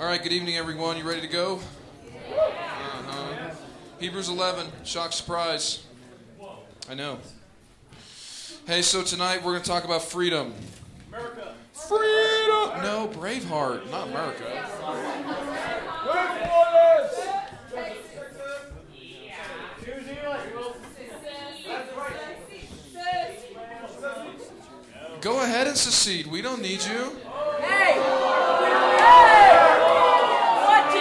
All right, good evening, everyone. You ready to go? Uh-huh. Hebrews 11, shock surprise. I know. Hey, so tonight we're going to talk about freedom. America. Freedom! No, Braveheart, not America. Go ahead and secede. We don't need you. Hey! Hey! Watch it!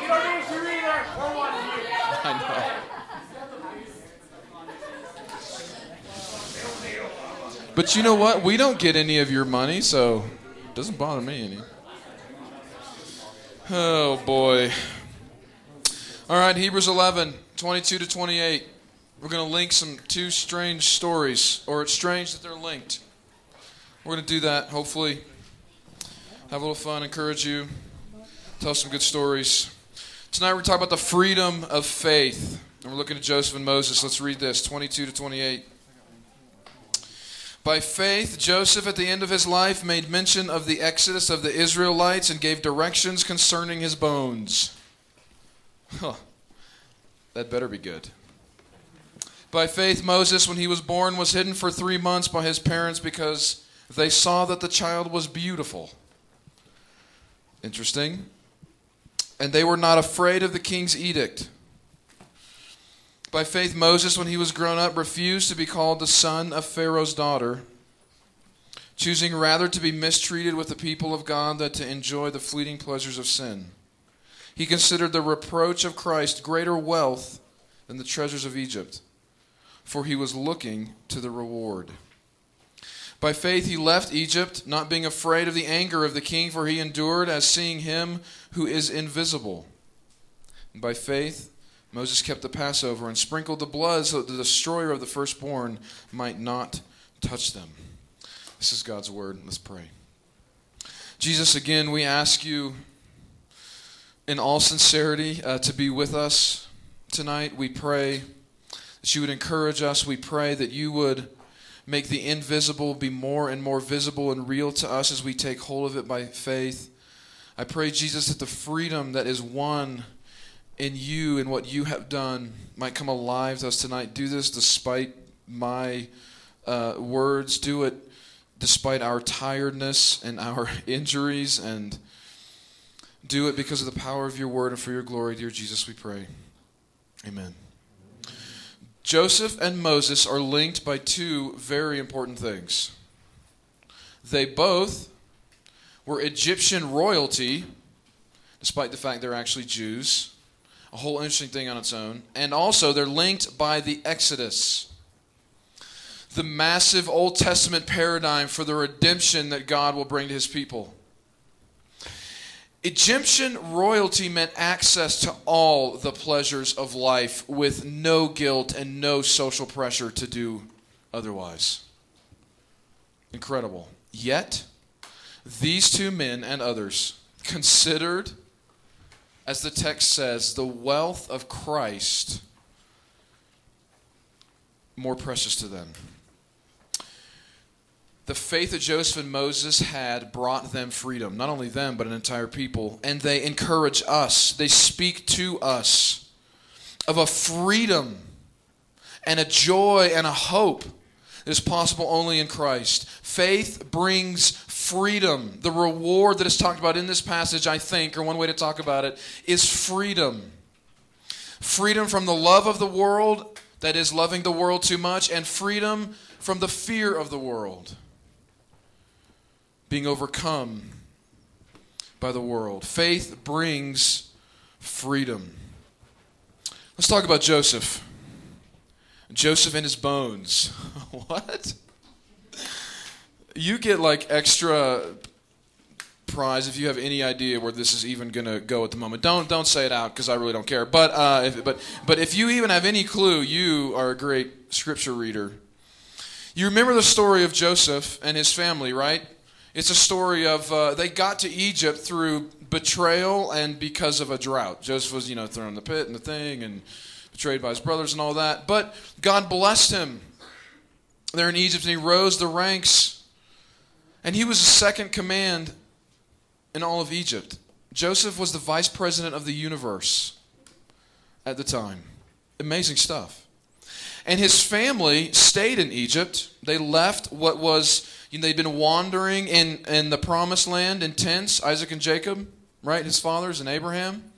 You don't need to read our We're watching you. I know. But you know what? We don't get any of your money, so it doesn't bother me any. Oh boy. All right, Hebrews 11, 22 to 28. We're going to link some two strange stories, or it's strange that they're linked. We're going to do that, hopefully. Have a little fun, encourage you, tell some good stories. Tonight we're talking about the freedom of faith. And we're looking at Joseph and Moses. Let's read this 22 to 28. By faith, Joseph at the end of his life made mention of the exodus of the Israelites and gave directions concerning his bones. Huh. That better be good. By faith, Moses, when he was born, was hidden for three months by his parents because they saw that the child was beautiful. Interesting. And they were not afraid of the king's edict. By faith, Moses, when he was grown up, refused to be called the son of Pharaoh's daughter, choosing rather to be mistreated with the people of God than to enjoy the fleeting pleasures of sin. He considered the reproach of Christ greater wealth than the treasures of Egypt, for he was looking to the reward. By faith he left Egypt, not being afraid of the anger of the king, for he endured as seeing him who is invisible. And by faith Moses kept the Passover and sprinkled the blood so that the destroyer of the firstborn might not touch them. This is God's word. Let's pray. Jesus, again, we ask you in all sincerity uh, to be with us tonight. We pray that you would encourage us. We pray that you would make the invisible be more and more visible and real to us as we take hold of it by faith. I pray, Jesus, that the freedom that is won in you and what you have done might come alive to us tonight. Do this despite my uh, words. Do it despite our tiredness and our injuries. And do it because of the power of your word and for your glory, dear Jesus, we pray. Amen. Joseph and Moses are linked by two very important things. They both were Egyptian royalty, despite the fact they're actually Jews. A whole interesting thing on its own. And also, they're linked by the Exodus, the massive Old Testament paradigm for the redemption that God will bring to his people. Egyptian royalty meant access to all the pleasures of life with no guilt and no social pressure to do otherwise. Incredible. Yet, these two men and others considered, as the text says, the wealth of Christ more precious to them. The faith that Joseph and Moses had brought them freedom, not only them, but an entire people. And they encourage us, they speak to us of a freedom and a joy and a hope that is possible only in Christ. Faith brings freedom. The reward that is talked about in this passage, I think, or one way to talk about it, is freedom. Freedom from the love of the world, that is, loving the world too much, and freedom from the fear of the world being overcome by the world. Faith brings freedom. Let's talk about Joseph. Joseph and his bones. what? You get like extra prize if you have any idea where this is even going to go at the moment. Don't don't say it out because I really don't care. But uh, if, but but if you even have any clue, you are a great scripture reader. You remember the story of Joseph and his family, right? It's a story of uh, they got to Egypt through betrayal and because of a drought. Joseph was, you know, thrown in the pit and the thing and betrayed by his brothers and all that. But God blessed him there in Egypt and he rose the ranks. And he was the second command in all of Egypt. Joseph was the vice president of the universe at the time. Amazing stuff. And his family stayed in Egypt. They left what was, you know, they'd been wandering in, in the promised land in tents, Isaac and Jacob, right? His fathers and Abraham.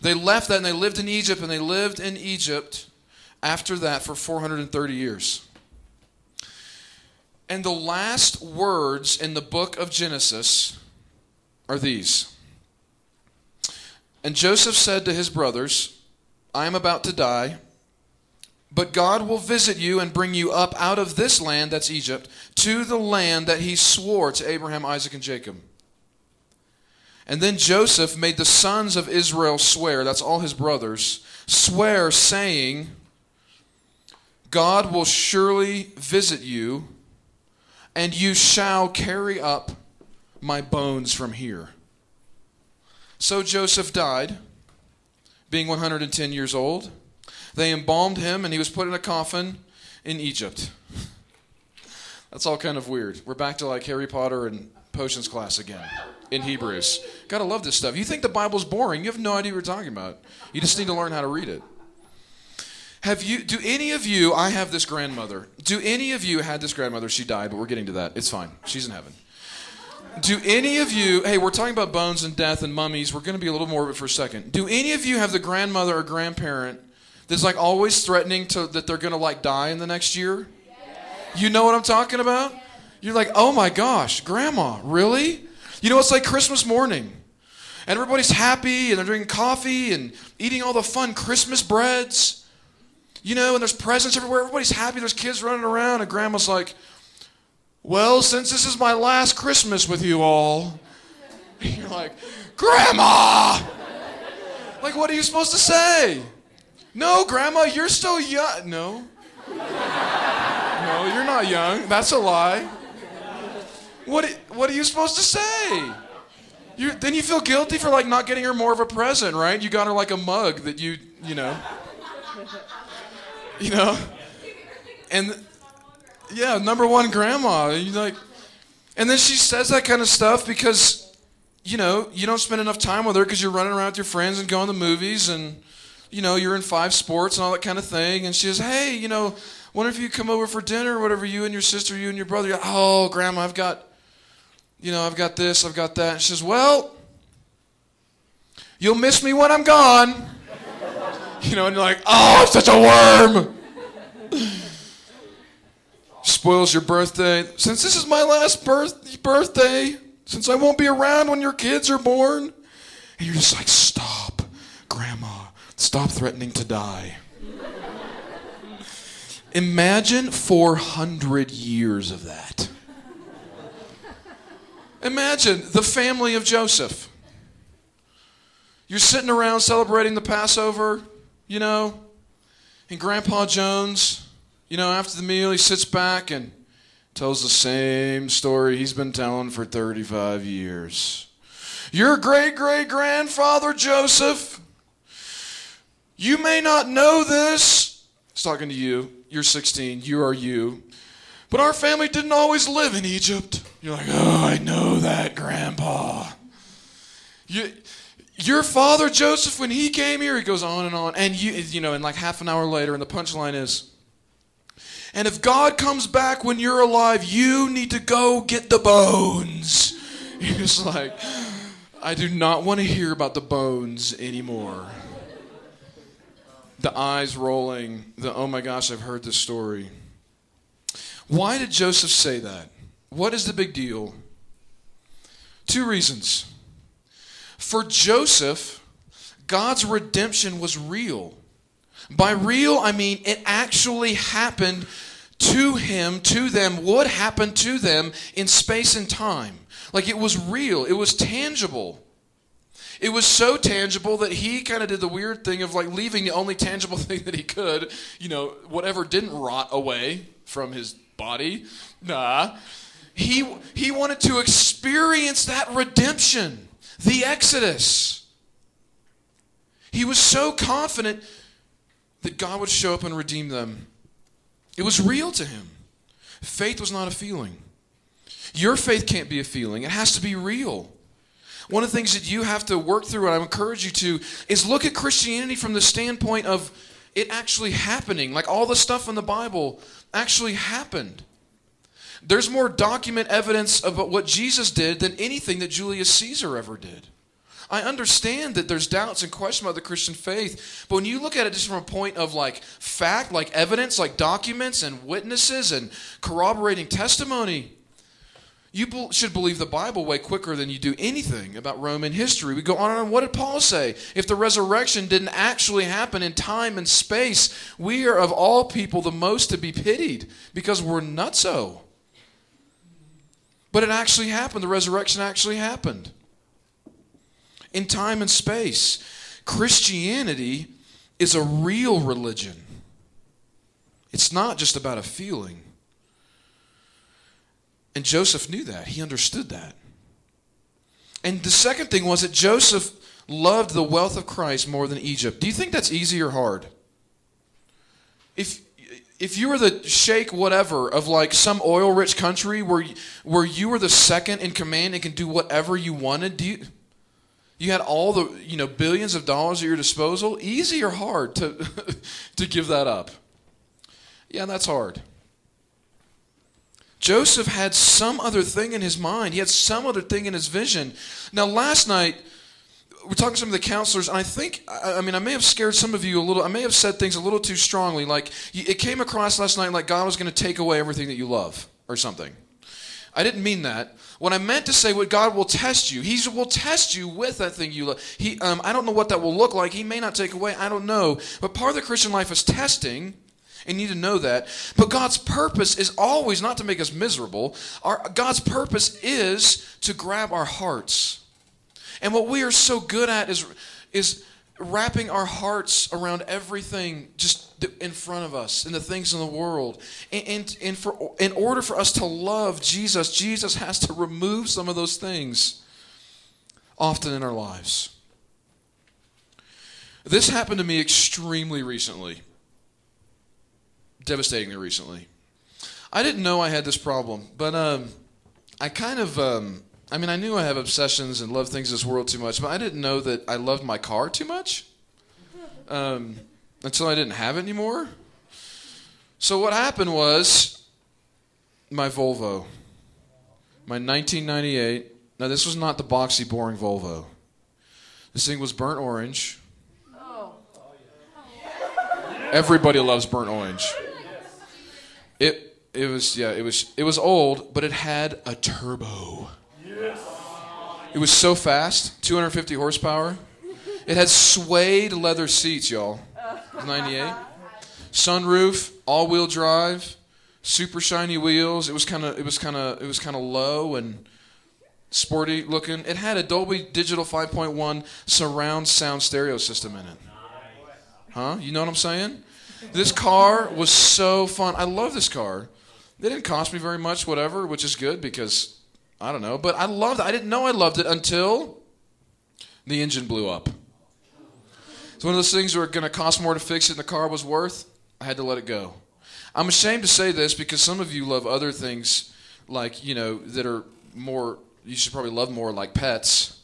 They left that and they lived in Egypt, and they lived in Egypt after that for 430 years. And the last words in the book of Genesis are these. And Joseph said to his brothers, I am about to die, but God will visit you and bring you up out of this land, that's Egypt, to the land that he swore to Abraham, Isaac, and Jacob. And then Joseph made the sons of Israel swear, that's all his brothers, swear, saying, God will surely visit you, and you shall carry up my bones from here. So Joseph died, being 110 years old. They embalmed him, and he was put in a coffin in Egypt. That's all kind of weird. We're back to like Harry Potter and potions class again in Hebrews. Gotta love this stuff. You think the Bible's boring? You have no idea what we're talking about. You just need to learn how to read it. Have you? Do any of you? I have this grandmother. Do any of you had this grandmother? She died, but we're getting to that. It's fine. She's in heaven. Do any of you? Hey, we're talking about bones and death and mummies. We're going to be a little morbid for a second. Do any of you have the grandmother or grandparent that's like always threatening to that they're going to like die in the next year? You know what I'm talking about? You're like, oh my gosh, grandma, really? You know, it's like Christmas morning. And everybody's happy and they're drinking coffee and eating all the fun Christmas breads. You know, and there's presents everywhere. Everybody's happy. There's kids running around. And grandma's like, well, since this is my last Christmas with you all, you're like, Grandma! Like, what are you supposed to say? No, Grandma, you're still young. No. No, you're not young. That's a lie. What, what are you supposed to say? You, then you feel guilty for like not getting her more of a present, right? You got her like a mug that you, you know. You know? And yeah, number one grandma. You like and then she says that kind of stuff because you know, you don't spend enough time with her because you're running around with your friends and going to movies and you know, you're in five sports and all that kind of thing. And she says, Hey, you know, wonder if you come over for dinner or whatever, you and your sister, you and your brother. Oh, grandma, I've got you know, I've got this, I've got that. And she says, Well, you'll miss me when I'm gone. You know, and you're like, oh, I'm such a worm. Spoils your birthday. Since this is my last birth- birthday, since I won't be around when your kids are born, and you're just like, stop, Grandma, stop threatening to die. Imagine 400 years of that. Imagine the family of Joseph. You're sitting around celebrating the Passover you know? And Grandpa Jones, you know, after the meal, he sits back and tells the same story he's been telling for 35 years. Your great great grandfather Joseph, you may not know this. He's talking to you. You're 16. You are you. But our family didn't always live in Egypt. You're like, oh, I know that, Grandpa. You, your father Joseph, when he came here, he goes on and on. And you, you know, and like half an hour later, and the punchline is, and if God comes back when you're alive, you need to go get the bones. He's like, I do not want to hear about the bones anymore. The eyes rolling, the oh my gosh, I've heard this story. Why did Joseph say that? What is the big deal? Two reasons. For Joseph, God's redemption was real. By real, I mean it actually happened to him, to them, what happened to them in space and time. Like it was real, it was tangible. It was so tangible that he kind of did the weird thing of like leaving the only tangible thing that he could, you know, whatever didn't rot away from his body. Nah. He, he wanted to experience that redemption the Exodus. He was so confident that God would show up and redeem them. It was real to him. Faith was not a feeling. Your faith can't be a feeling, it has to be real. One of the things that you have to work through, and I encourage you to, is look at Christianity from the standpoint of it actually happening. Like all the stuff in the Bible actually happened. There's more document evidence about what Jesus did than anything that Julius Caesar ever did. I understand that there's doubts and questions about the Christian faith, but when you look at it just from a point of like fact, like evidence, like documents and witnesses and corroborating testimony, you should believe the Bible way quicker than you do anything about Roman history. We go on and on. What did Paul say? If the resurrection didn't actually happen in time and space, we are of all people the most to be pitied because we're nutso. But it actually happened. The resurrection actually happened. In time and space. Christianity is a real religion. It's not just about a feeling. And Joseph knew that. He understood that. And the second thing was that Joseph loved the wealth of Christ more than Egypt. Do you think that's easy or hard? If if you were the sheikh whatever of like some oil rich country where where you were the second in command and can do whatever you wanted, do you you had all the you know billions of dollars at your disposal, easy or hard to to give that up? Yeah, that's hard. Joseph had some other thing in his mind. He had some other thing in his vision. Now, last night, we're talking to some of the counselors, and I think, I, mean, I may have scared some of you a little. I may have said things a little too strongly. Like, it came across last night like God was going to take away everything that you love or something. I didn't mean that. What I meant to say, what God will test you. He will test you with that thing you love. He, um, I don't know what that will look like. He may not take away. I don't know. But part of the Christian life is testing. And you need to know that. But God's purpose is always not to make us miserable. Our, God's purpose is to grab our hearts. And what we are so good at is, is wrapping our hearts around everything just in front of us and the things in the world. And, and, and for, in order for us to love Jesus, Jesus has to remove some of those things often in our lives. This happened to me extremely recently devastatingly recently. I didn't know I had this problem, but um, I kind of, um, I mean, I knew I have obsessions and love things in this world too much, but I didn't know that I loved my car too much um, until I didn't have it anymore. So what happened was my Volvo, my 1998. Now this was not the boxy, boring Volvo. This thing was burnt orange. Everybody loves burnt orange. It it was yeah, it was it was old, but it had a turbo. It was so fast, 250 horsepower. It had suede leather seats, y'all. 98. Sunroof, all-wheel drive, super shiny wheels. It was kind of it was kind of it was kind of low and sporty looking. It had a Dolby Digital 5.1 surround sound stereo system in it. Huh? You know what I'm saying? This car was so fun. I love this car. It didn't cost me very much, whatever, which is good because I don't know. But I loved. I didn't know I loved it until the engine blew up. It's one of those things where it's going to cost more to fix it than the car was worth. I had to let it go. I'm ashamed to say this because some of you love other things like, you know, that are more, you should probably love more like pets.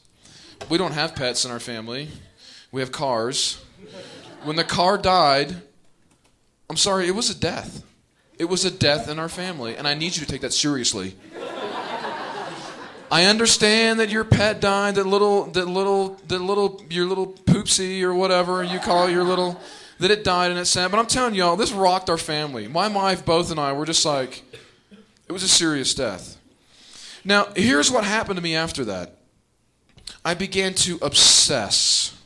We don't have pets in our family, we have cars. When the car died, I'm sorry, it was a death. It was a death in our family, and I need you to take that seriously. I understand that your pet died, that little, that little, that little, your little poopsie or whatever you call your little, that it died and it's sad. But I'm telling y'all, this rocked our family. My wife, both, and I were just like, it was a serious death. Now, here's what happened to me after that. I began to obsess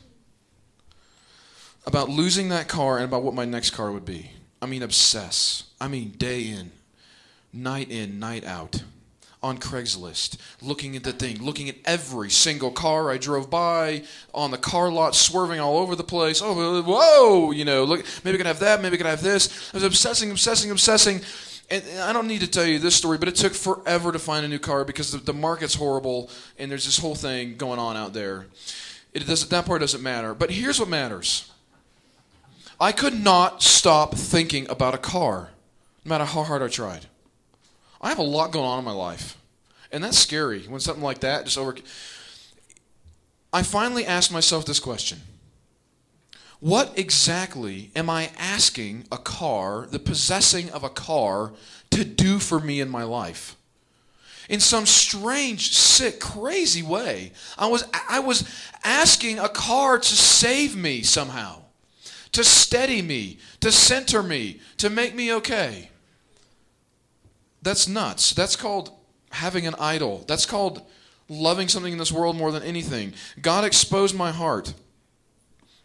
about losing that car and about what my next car would be. I mean, obsess. I mean, day in, night in, night out. On Craigslist, looking at the thing, looking at every single car I drove by on the car lot, swerving all over the place. Oh, whoa, you know, look, maybe I can have that, maybe I can have this. I was obsessing, obsessing, obsessing. And I don't need to tell you this story, but it took forever to find a new car because the, the market's horrible and there's this whole thing going on out there. It doesn't, that part doesn't matter. But here's what matters I could not stop thinking about a car, no matter how hard I tried. I have a lot going on in my life, and that's scary when something like that just over. I finally asked myself this question What exactly am I asking a car, the possessing of a car, to do for me in my life? In some strange, sick, crazy way, I was, I was asking a car to save me somehow, to steady me, to center me, to make me okay. That's nuts. That's called having an idol. That's called loving something in this world more than anything. God exposed my heart.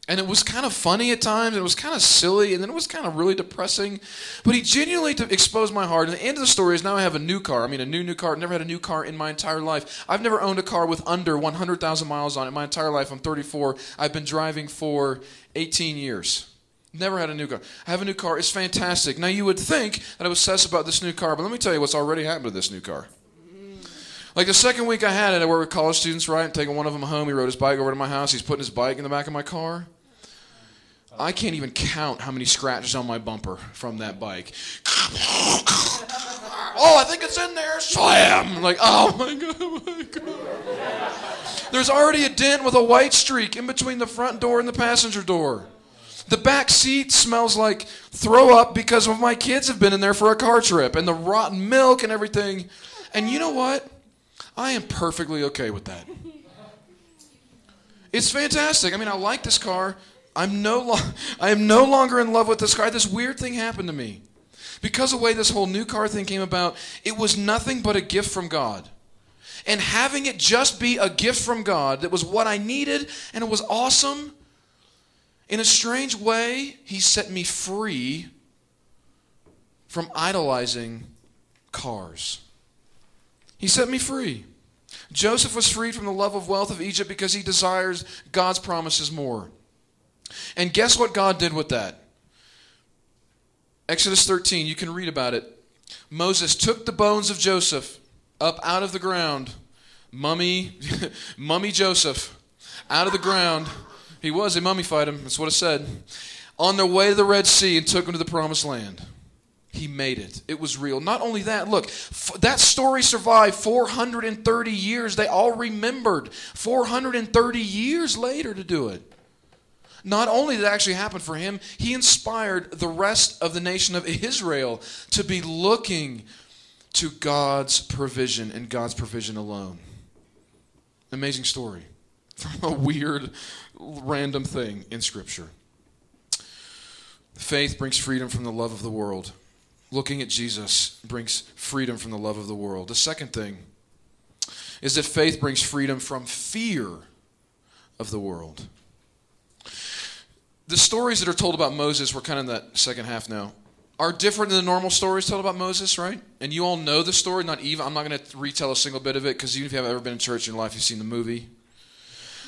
And it was kind of funny at times, it was kind of silly, and then it was kind of really depressing. But he genuinely exposed my heart. And the end of the story is now I have a new car. I mean, a new, new car. I've never had a new car in my entire life. I've never owned a car with under 100,000 miles on it my entire life. I'm 34. I've been driving for 18 years. Never had a new car. I have a new car. It's fantastic. Now, you would think that I would obsess about this new car, but let me tell you what's already happened to this new car. Like the second week I had it, I worked with college students, right? And taking one of them home. He rode his bike over to my house. He's putting his bike in the back of my car. I can't even count how many scratches on my bumper from that bike. oh, I think it's in there. Slam! I'm like, oh my god, oh my god. There's already a dent with a white streak in between the front door and the passenger door. The back seat smells like throw up because of my kids have been in there for a car trip and the rotten milk and everything. And you know what? I am perfectly okay with that. It's fantastic. I mean, I like this car. I'm no lo- I am no longer in love with this car. This weird thing happened to me. Because of the way this whole new car thing came about, it was nothing but a gift from God. And having it just be a gift from God that was what I needed and it was awesome, in a strange way, He set me free from idolizing cars. He set me free. Joseph was freed from the love of wealth of Egypt because he desires God's promises more. And guess what God did with that? Exodus 13, you can read about it. Moses took the bones of Joseph up out of the ground. Mummy, mummy Joseph, out of the ground. He was, they mummified him. That's what it said. On their way to the Red Sea and took him to the promised land. He made it. It was real. Not only that, look, f- that story survived 430 years. They all remembered 430 years later to do it. Not only did it actually happen for him, he inspired the rest of the nation of Israel to be looking to God's provision and God's provision alone. Amazing story from a weird, random thing in Scripture. Faith brings freedom from the love of the world. Looking at Jesus brings freedom from the love of the world. The second thing is that faith brings freedom from fear of the world. The stories that are told about Moses, we're kind of in that second half now, are different than the normal stories told about Moses, right? And you all know the story, not even, I'm not going to retell a single bit of it because even if you haven't ever been in church in your life, you've seen the movie.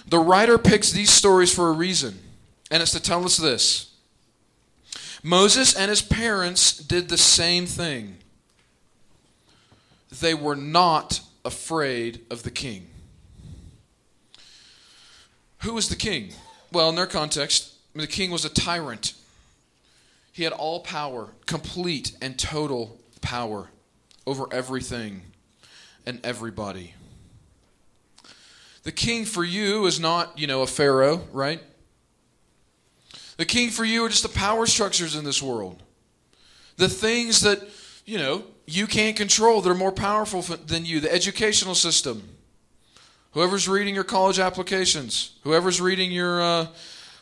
The writer picks these stories for a reason, and it's to tell us this Moses and his parents did the same thing. They were not afraid of the king. Who was the king? Well, in their context, the king was a tyrant. He had all power, complete and total power over everything and everybody. The king for you is not, you know, a pharaoh, right? The king for you are just the power structures in this world. The things that, you know, you can't control that are more powerful than you. The educational system. Whoever's reading your college applications. Whoever's reading your, uh,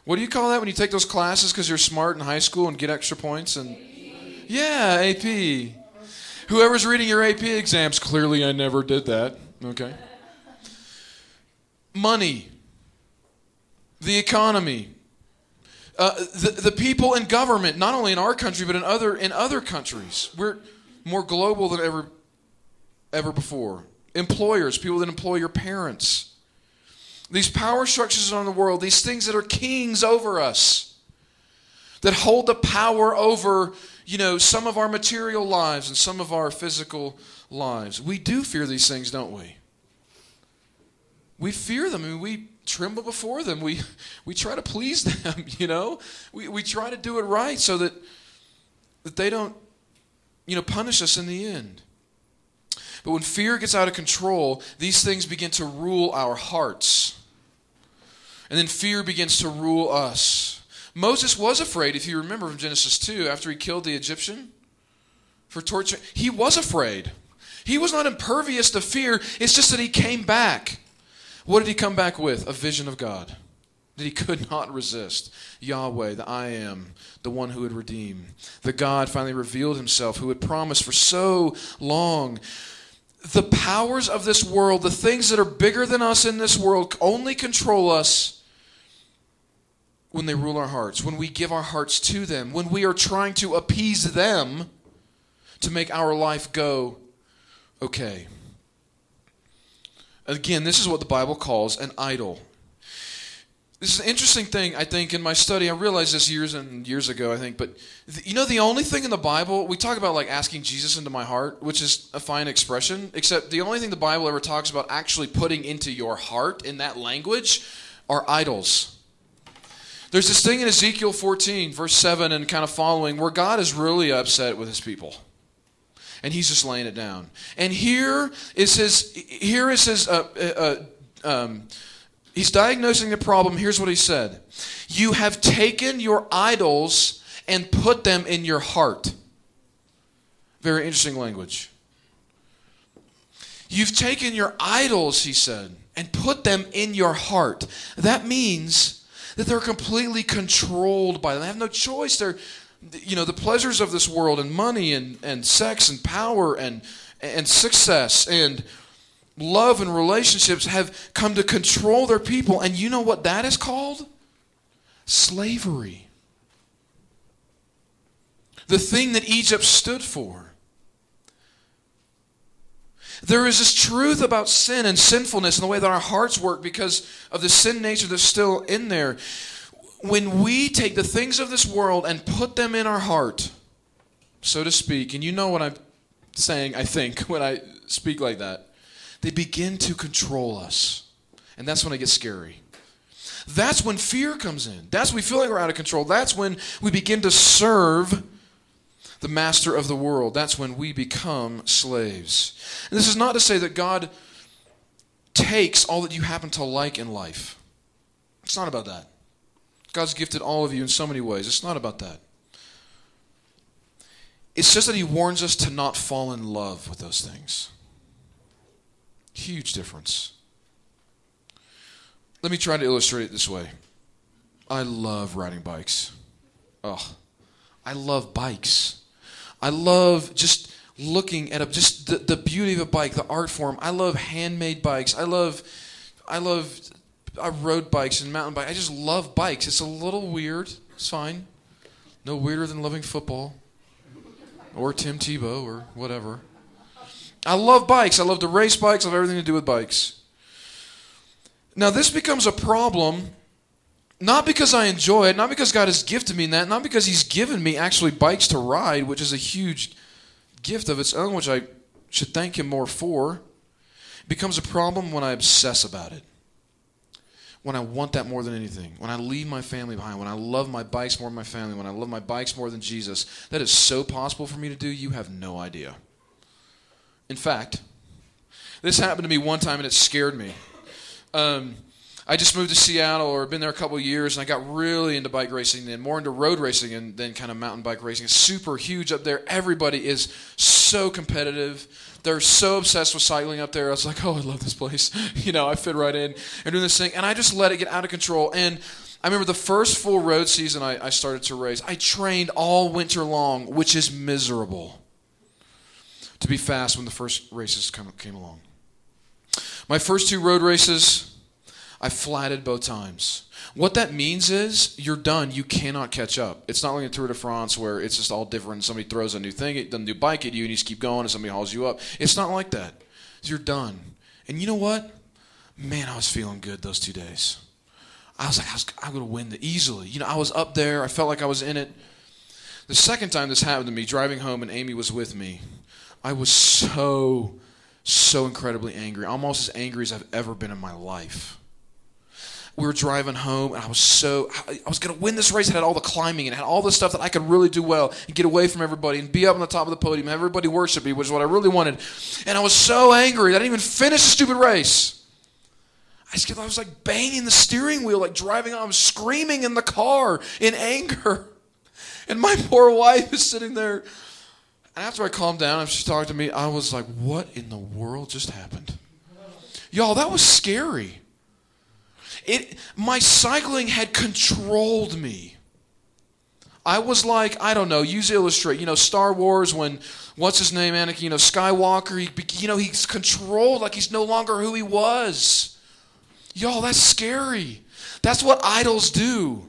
what do you call that when you take those classes because you're smart in high school and get extra points? And Yeah, AP. Whoever's reading your AP exams, clearly I never did that. Okay. Money. The economy uh, the, the people in government, not only in our country, but in other, in other countries. We're more global than ever, ever before. Employers, people that employ your parents. These power structures in the world, these things that are kings over us, that hold the power over, you know, some of our material lives and some of our physical lives. We do fear these things, don't we? We fear them. Mean, we tremble before them. We, we try to please them, you know? We, we try to do it right so that, that they don't, you know, punish us in the end. But when fear gets out of control, these things begin to rule our hearts. And then fear begins to rule us. Moses was afraid, if you remember from Genesis 2, after he killed the Egyptian for torture. He was afraid. He was not impervious to fear. It's just that he came back. What did he come back with? A vision of God that he could not resist. Yahweh, the I am, the one who would redeem. The God finally revealed himself, who had promised for so long. The powers of this world, the things that are bigger than us in this world, only control us when they rule our hearts, when we give our hearts to them, when we are trying to appease them to make our life go okay. Again, this is what the Bible calls an idol. This is an interesting thing, I think, in my study. I realized this years and years ago, I think, but you know, the only thing in the Bible, we talk about like asking Jesus into my heart, which is a fine expression, except the only thing the Bible ever talks about actually putting into your heart in that language are idols. There's this thing in Ezekiel 14, verse 7, and kind of following, where God is really upset with his people and he's just laying it down. And here is his. Here is his. Uh, uh, um, he's diagnosing the problem. Here's what he said: You have taken your idols and put them in your heart. Very interesting language. You've taken your idols, he said, and put them in your heart. That means that they're completely controlled by them. They have no choice. They're you know the pleasures of this world and money and, and sex and power and and success and love and relationships have come to control their people. And you know what that is called? Slavery. The thing that egypt stood for. There is this truth about sin and sinfulness and the way that our hearts work because of the sin nature that's still in there when we take the things of this world and put them in our heart, so to speak, and you know what I'm saying, I think, when I speak like that, they begin to control us. And that's when it gets scary. That's when fear comes in. That's when we feel like we're out of control. That's when we begin to serve the master of the world. That's when we become slaves. And this is not to say that God takes all that you happen to like in life. It's not about that. God's gifted all of you in so many ways. It's not about that. It's just that He warns us to not fall in love with those things. Huge difference. Let me try to illustrate it this way. I love riding bikes. Oh, I love bikes. I love just looking at a, just the, the beauty of a bike, the art form. I love handmade bikes. I love I love I rode bikes and mountain bikes. I just love bikes. It's a little weird. It's fine. No weirder than loving football or Tim Tebow or whatever. I love bikes. I love to race bikes. I love everything to do with bikes. Now, this becomes a problem not because I enjoy it, not because God has gifted me in that, not because He's given me actually bikes to ride, which is a huge gift of its own, which I should thank Him more for. It becomes a problem when I obsess about it when I want that more than anything, when I leave my family behind, when I love my bikes more than my family, when I love my bikes more than Jesus, that is so possible for me to do, you have no idea. In fact, this happened to me one time and it scared me. Um, I just moved to Seattle or been there a couple years and I got really into bike racing and more into road racing and then kind of mountain bike racing. It's super huge up there. Everybody is so competitive. They're so obsessed with cycling up there. I was like, oh, I love this place. you know, I fit right in and doing this thing. And I just let it get out of control. And I remember the first full road season I, I started to race, I trained all winter long, which is miserable to be fast when the first races come, came along. My first two road races, I flatted both times. What that means is you're done. You cannot catch up. It's not like a Tour de France where it's just all different. Somebody throws a new thing, a new bike at you, and you just keep going, and somebody hauls you up. It's not like that. You're done. And you know what? Man, I was feeling good those two days. I was like, I was, I'm going to win the, easily. You know, I was up there. I felt like I was in it. The second time this happened to me, driving home, and Amy was with me, I was so, so incredibly angry. Almost as angry as I've ever been in my life we were driving home, and I was so I was going to win this race. It had all the climbing and had all the stuff that I could really do well and get away from everybody and be up on the top of the podium. Everybody worship me, which is what I really wanted. And I was so angry that I didn't even finish the stupid race. I just I was like banging the steering wheel, like driving. I was screaming in the car in anger. And my poor wife is sitting there. And after I calmed down and she talked to me, I was like, what in the world just happened? Y'all, that was scary. It my cycling had controlled me. I was like, I don't know, use illustrate, you know, Star Wars when what's his name, Anakin, you know, Skywalker, he, you know, he's controlled like he's no longer who he was. Y'all, that's scary. That's what idols do.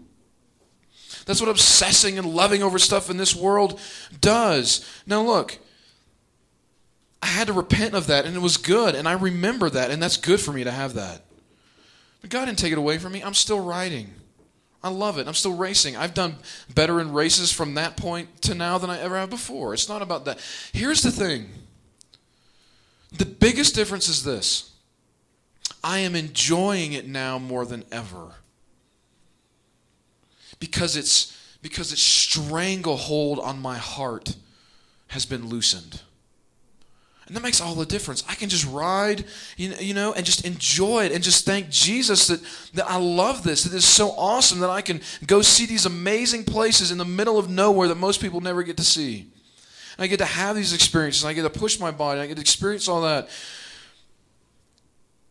That's what obsessing and loving over stuff in this world does. Now, look, I had to repent of that, and it was good, and I remember that, and that's good for me to have that. But God didn't take it away from me. I'm still riding. I love it. I'm still racing. I've done better in races from that point to now than I ever have before. It's not about that. Here's the thing the biggest difference is this I am enjoying it now more than ever because it's because its stranglehold on my heart has been loosened. And that makes all the difference. I can just ride, you know, and just enjoy it and just thank Jesus that, that I love this. That it's so awesome that I can go see these amazing places in the middle of nowhere that most people never get to see. And I get to have these experiences. I get to push my body. I get to experience all that.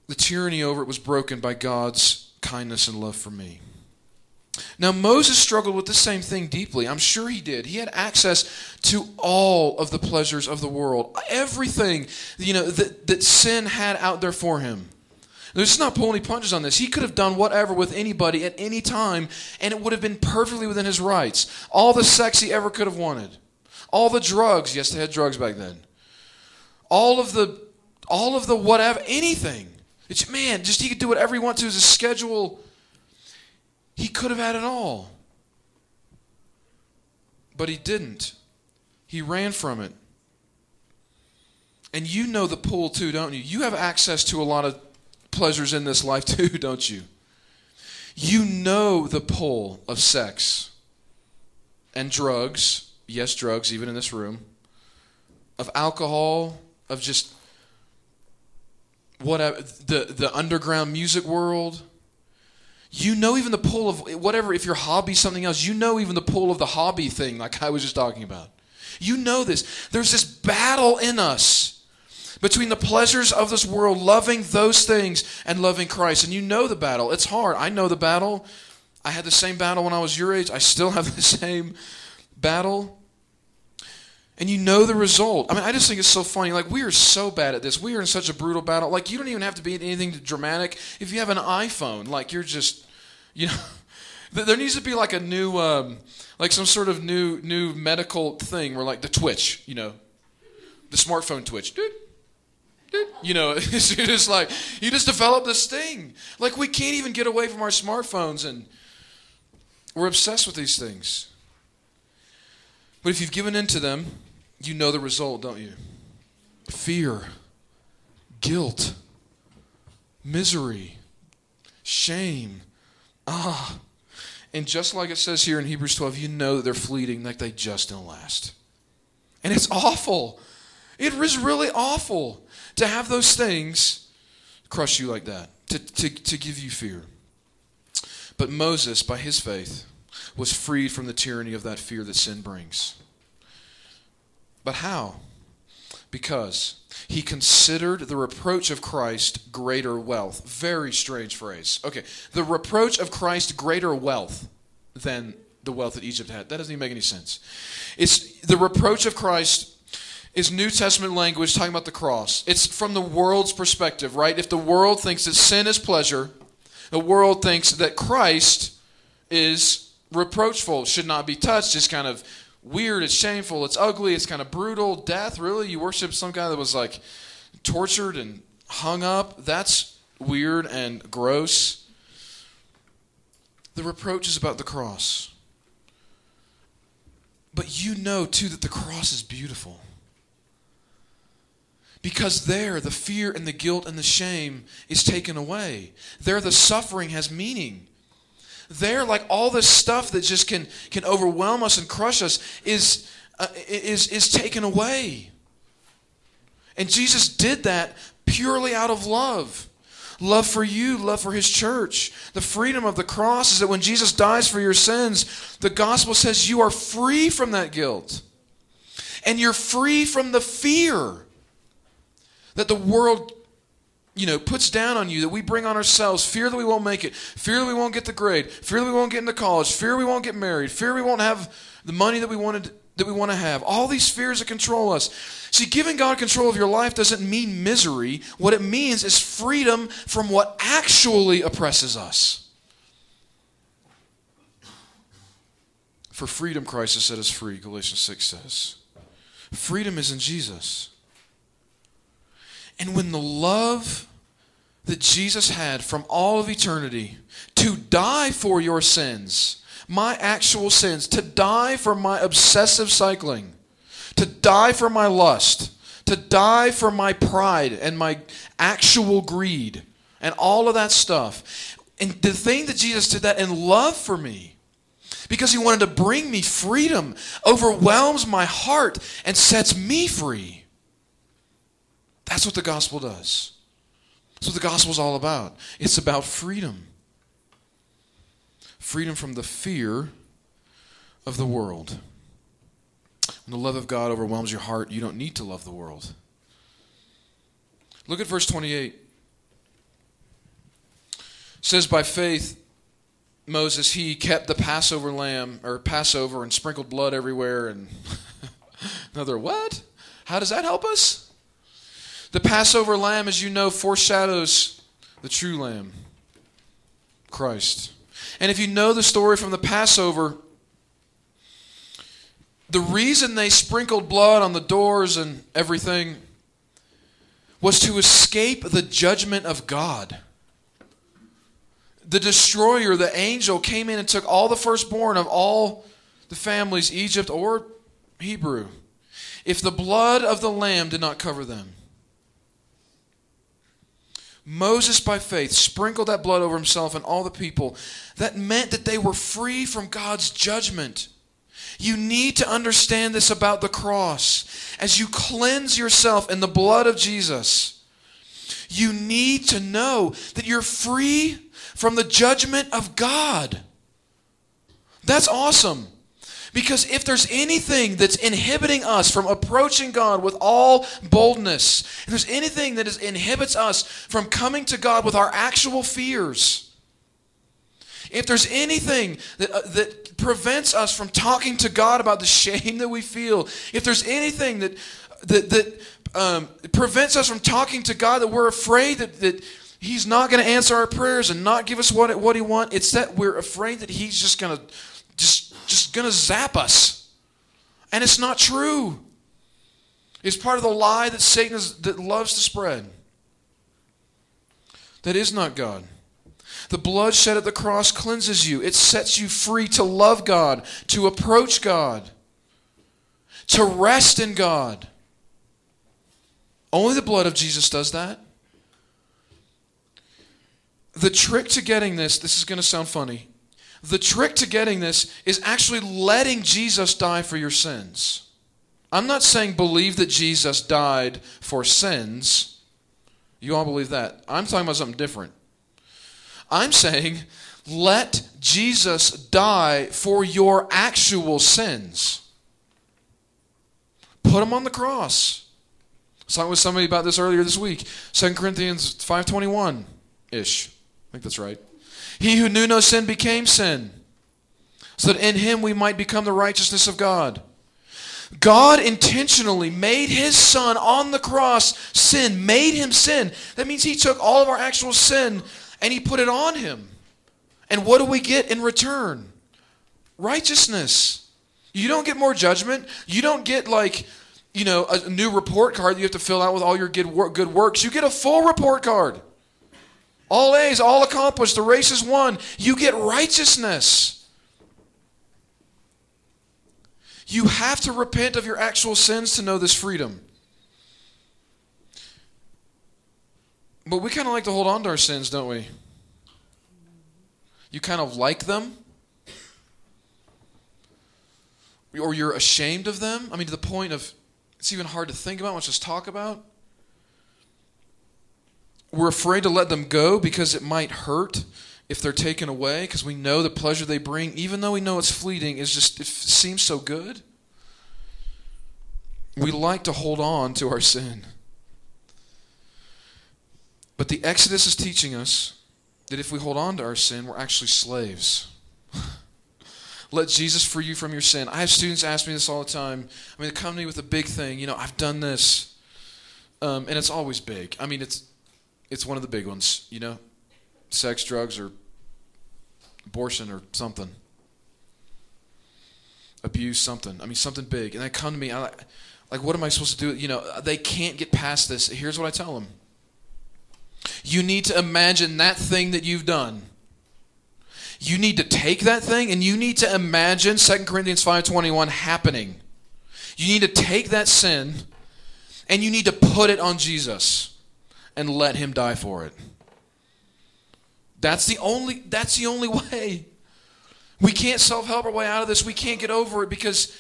The tyranny over it was broken by God's kindness and love for me. Now, Moses struggled with the same thing deeply. I'm sure he did. He had access to all of the pleasures of the world, everything you know that, that sin had out there for him. There's not pulling any punches on this. He could have done whatever with anybody at any time, and it would have been perfectly within his rights. All the sex he ever could have wanted, all the drugs. Yes, they had drugs back then. All of the, all of the whatever, anything. It's man, just he could do whatever he wants to. His schedule he could have had it all. But he didn't. He ran from it. And you know the pull too, don't you? You have access to a lot of pleasures in this life too, don't you? You know the pull of sex and drugs. Yes, drugs, even in this room. Of alcohol, of just whatever, the, the underground music world you know even the pull of whatever if your hobby something else you know even the pull of the hobby thing like i was just talking about you know this there's this battle in us between the pleasures of this world loving those things and loving christ and you know the battle it's hard i know the battle i had the same battle when i was your age i still have the same battle and you know the result. I mean, I just think it's so funny. Like, we are so bad at this. We are in such a brutal battle. Like, you don't even have to be anything dramatic. If you have an iPhone, like, you're just, you know, there needs to be like a new, um, like some sort of new, new medical thing where, like, the Twitch, you know, the smartphone Twitch. Dude, you know, it's just like, you just develop this thing. Like, we can't even get away from our smartphones, and we're obsessed with these things. But if you've given in to them, you know the result, don't you? Fear, guilt, misery, shame. Ah. And just like it says here in Hebrews 12, you know that they're fleeting, like they just don't last. And it's awful. It is really awful to have those things crush you like that, to, to, to give you fear. But Moses, by his faith, was freed from the tyranny of that fear that sin brings. But how? Because he considered the reproach of Christ greater wealth. Very strange phrase. Okay, the reproach of Christ greater wealth than the wealth that Egypt had. That doesn't even make any sense. It's the reproach of Christ is New Testament language talking about the cross. It's from the world's perspective, right? If the world thinks that sin is pleasure, the world thinks that Christ is reproachful, should not be touched, is kind of weird, it's shameful, it's ugly, it's kind of brutal. Death, really? You worship some guy that was like tortured and hung up? That's weird and gross. The reproach is about the cross. But you know, too, that the cross is beautiful. Because there, the fear and the guilt and the shame is taken away. There, the suffering has meaning there like all this stuff that just can can overwhelm us and crush us is uh, is is taken away and jesus did that purely out of love love for you, love for his church. The freedom of the cross is that when Jesus dies for your sins, the gospel says you are free from that guilt. And you're free from the fear that the world you know puts down on you that we bring on ourselves fear that we won't make it fear that we won't get the grade fear that we won't get into college fear we won't get married fear we won't have the money that we wanted that we want to have. All these fears that control us. See giving god control of your life doesn't mean misery. What it means is freedom from what actually oppresses us. For freedom christ has set us free galatians 6 says. Freedom is in jesus and when the love that Jesus had from all of eternity to die for your sins, my actual sins, to die for my obsessive cycling, to die for my lust, to die for my pride and my actual greed, and all of that stuff. And the thing that Jesus did that in love for me, because he wanted to bring me freedom, overwhelms my heart and sets me free. That's what the gospel does. That's what the gospel is all about. It's about freedom. Freedom from the fear of the world. When the love of God overwhelms your heart, you don't need to love the world. Look at verse 28. It says, By faith, Moses, he kept the Passover lamb, or Passover, and sprinkled blood everywhere. And another, what? How does that help us? The Passover lamb, as you know, foreshadows the true lamb, Christ. And if you know the story from the Passover, the reason they sprinkled blood on the doors and everything was to escape the judgment of God. The destroyer, the angel, came in and took all the firstborn of all the families, Egypt or Hebrew, if the blood of the lamb did not cover them. Moses, by faith, sprinkled that blood over himself and all the people. That meant that they were free from God's judgment. You need to understand this about the cross. As you cleanse yourself in the blood of Jesus, you need to know that you're free from the judgment of God. That's awesome. Because if there's anything that's inhibiting us from approaching God with all boldness, if there's anything that is, inhibits us from coming to God with our actual fears, if there's anything that, uh, that prevents us from talking to God about the shame that we feel, if there's anything that, that, that um, prevents us from talking to God that we're afraid that, that He's not going to answer our prayers and not give us what, what He wants, it's that we're afraid that He's just going to just just going to zap us. And it's not true. It's part of the lie that Satan is, that loves to spread. That is not God. The blood shed at the cross cleanses you. It sets you free to love God, to approach God, to rest in God. Only the blood of Jesus does that. The trick to getting this, this is going to sound funny. The trick to getting this is actually letting Jesus die for your sins. I'm not saying believe that Jesus died for sins. You all believe that. I'm talking about something different. I'm saying let Jesus die for your actual sins. Put him on the cross. I was talking with somebody about this earlier this week. 2 Corinthians 5.21 ish. I think that's right. He who knew no sin became sin, so that in him we might become the righteousness of God. God intentionally made his son on the cross sin, made him sin. That means he took all of our actual sin and he put it on him. And what do we get in return? Righteousness. You don't get more judgment. You don't get like, you know, a new report card that you have to fill out with all your good, good works. You get a full report card. All A's, all accomplished. The race is won. You get righteousness. You have to repent of your actual sins to know this freedom. But we kind of like to hold on to our sins, don't we? You kind of like them? Or you're ashamed of them? I mean, to the point of it's even hard to think about, let's just talk about we're afraid to let them go because it might hurt if they're taken away because we know the pleasure they bring, even though we know it's fleeting, is just it seems so good. We like to hold on to our sin. But the Exodus is teaching us that if we hold on to our sin, we're actually slaves. Let Jesus free you from your sin. I have students ask me this all the time. I mean, they come to me with a big thing. You know, I've done this, um, and it's always big. I mean, it's it's one of the big ones. You know, sex, drugs, or abortion, or something, abuse, something. I mean, something big. And they come to me. I like, what am I supposed to do? You know, they can't get past this. Here's what I tell them. You need to imagine that thing that you've done. You need to take that thing and you need to imagine 2 Corinthians 5:21 happening. You need to take that sin and you need to put it on Jesus and let him die for it. That's the only that's the only way. We can't self-help our way out of this. We can't get over it because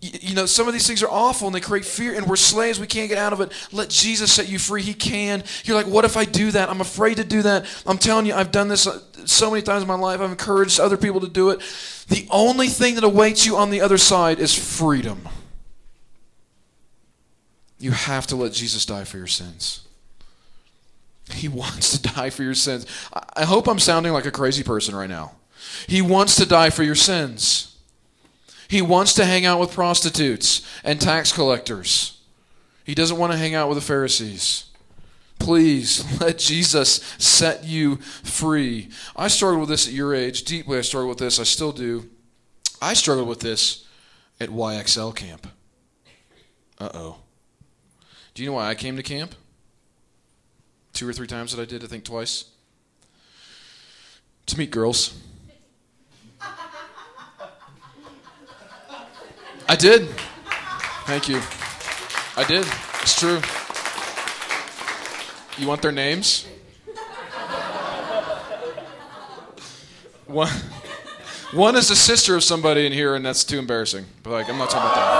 you know, some of these things are awful and they create fear, and we're slaves. We can't get out of it. Let Jesus set you free. He can. You're like, what if I do that? I'm afraid to do that. I'm telling you, I've done this uh, so many times in my life. I've encouraged other people to do it. The only thing that awaits you on the other side is freedom. You have to let Jesus die for your sins. He wants to die for your sins. I hope I'm sounding like a crazy person right now. He wants to die for your sins. He wants to hang out with prostitutes and tax collectors. He doesn't want to hang out with the Pharisees. Please let Jesus set you free. I struggled with this at your age. Deeply, I struggled with this. I still do. I struggled with this at YXL camp. Uh oh. Do you know why I came to camp? Two or three times that I did, I think twice. To meet girls. I did. Thank you. I did. It's true. You want their names? One, one is a sister of somebody in here, and that's too embarrassing. But like, I'm not talking about that.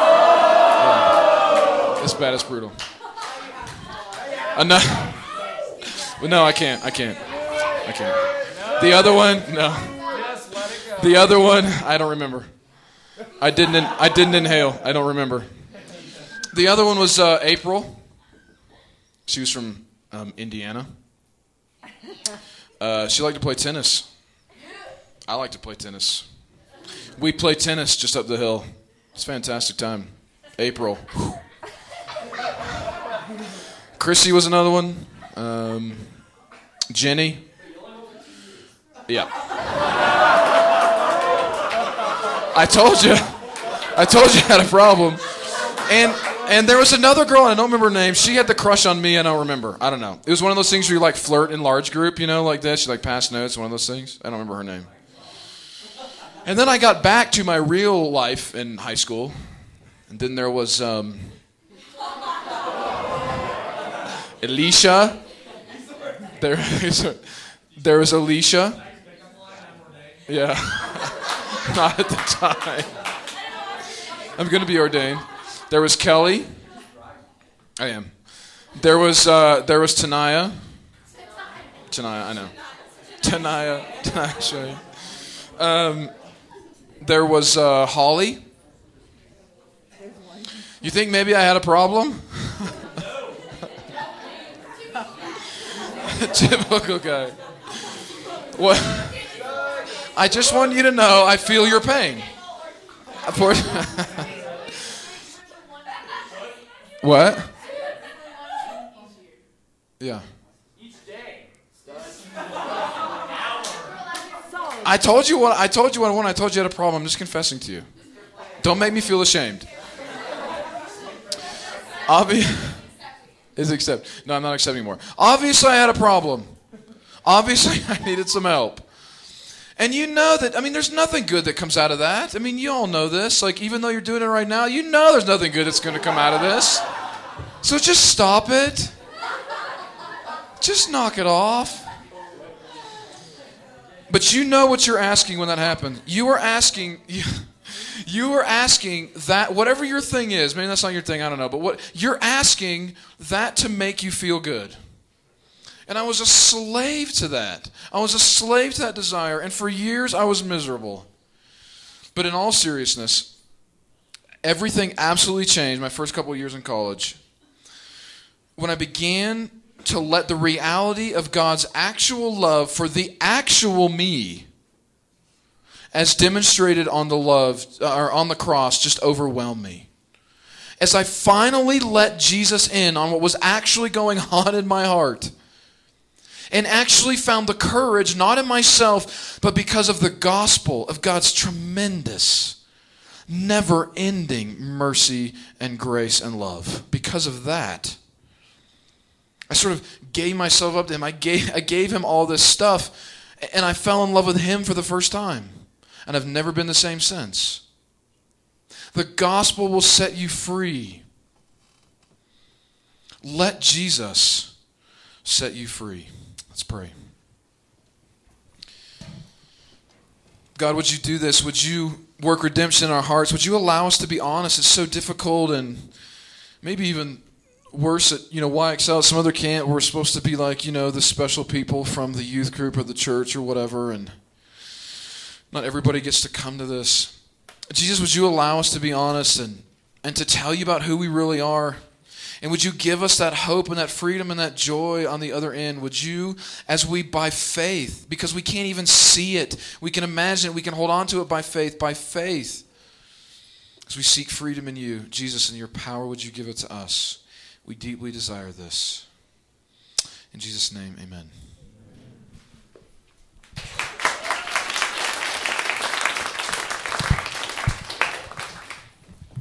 Yeah. It's bad. It's brutal. Enough. But no, I can't. I can't. I can't. The other one, no. The other one, I don't remember. I didn't. In, I didn't inhale. I don't remember. The other one was uh, April. She was from um, Indiana. Uh, she liked to play tennis. I like to play tennis. We play tennis just up the hill. It's a fantastic time. April. Chrissy was another one. Um, Jenny. Yeah. I told you. I told you I had a problem. And and there was another girl, and I don't remember her name. She had the crush on me, and I don't remember. I don't know. It was one of those things where you like flirt in large group, you know, like this. You like pass notes, one of those things. I don't remember her name. And then I got back to my real life in high school, and then there was um, Alicia. There, there was Alicia. Yeah. Not at the time. I'm going to be ordained. There was Kelly. I am. There was uh, there was Tanaya. Tanaya, I know. Tanaya, Tanaya. Um, there was uh, Holly. You think maybe I had a problem? Typical guy. What? I just want you to know I feel your pain. what? Yeah. Each day. I told you what I told you what when I told you I had a problem. I'm just confessing to you. Don't make me feel ashamed. Obvi- is accept. No, I'm not accepting anymore. Obviously, I had a problem. Obviously, I needed some help. And you know that, I mean, there's nothing good that comes out of that. I mean, you all know this. Like, even though you're doing it right now, you know there's nothing good that's going to come out of this. So just stop it. Just knock it off. But you know what you're asking when that happens. You are asking. You, you are asking that whatever your thing is maybe that's not your thing i don't know but what you're asking that to make you feel good And I was a slave to that. I was a slave to that desire. And for years, I was miserable. But in all seriousness, everything absolutely changed my first couple of years in college when I began to let the reality of God's actual love for the actual me as demonstrated on the love uh, or on the cross just overwhelm me as I finally let Jesus in on what was actually going on in my heart and actually found the courage not in myself but because of the gospel of God's tremendous never ending mercy and grace and love because of that I sort of gave myself up to him. I gave, I gave him all this stuff, and I fell in love with him for the first time. And I've never been the same since. The gospel will set you free. Let Jesus set you free. Let's pray. God, would you do this? Would you work redemption in our hearts? Would you allow us to be honest? It's so difficult and maybe even worse at you know YXL. Some other camp we're supposed to be like you know the special people from the youth group or the church or whatever, and not everybody gets to come to this. Jesus, would you allow us to be honest and and to tell you about who we really are? And would you give us that hope and that freedom and that joy on the other end? Would you, as we by faith, because we can't even see it, we can imagine it, we can hold on to it by faith, by faith, as we seek freedom in you, Jesus, in your power, would you give it to us? We deeply desire this. In Jesus' name, amen.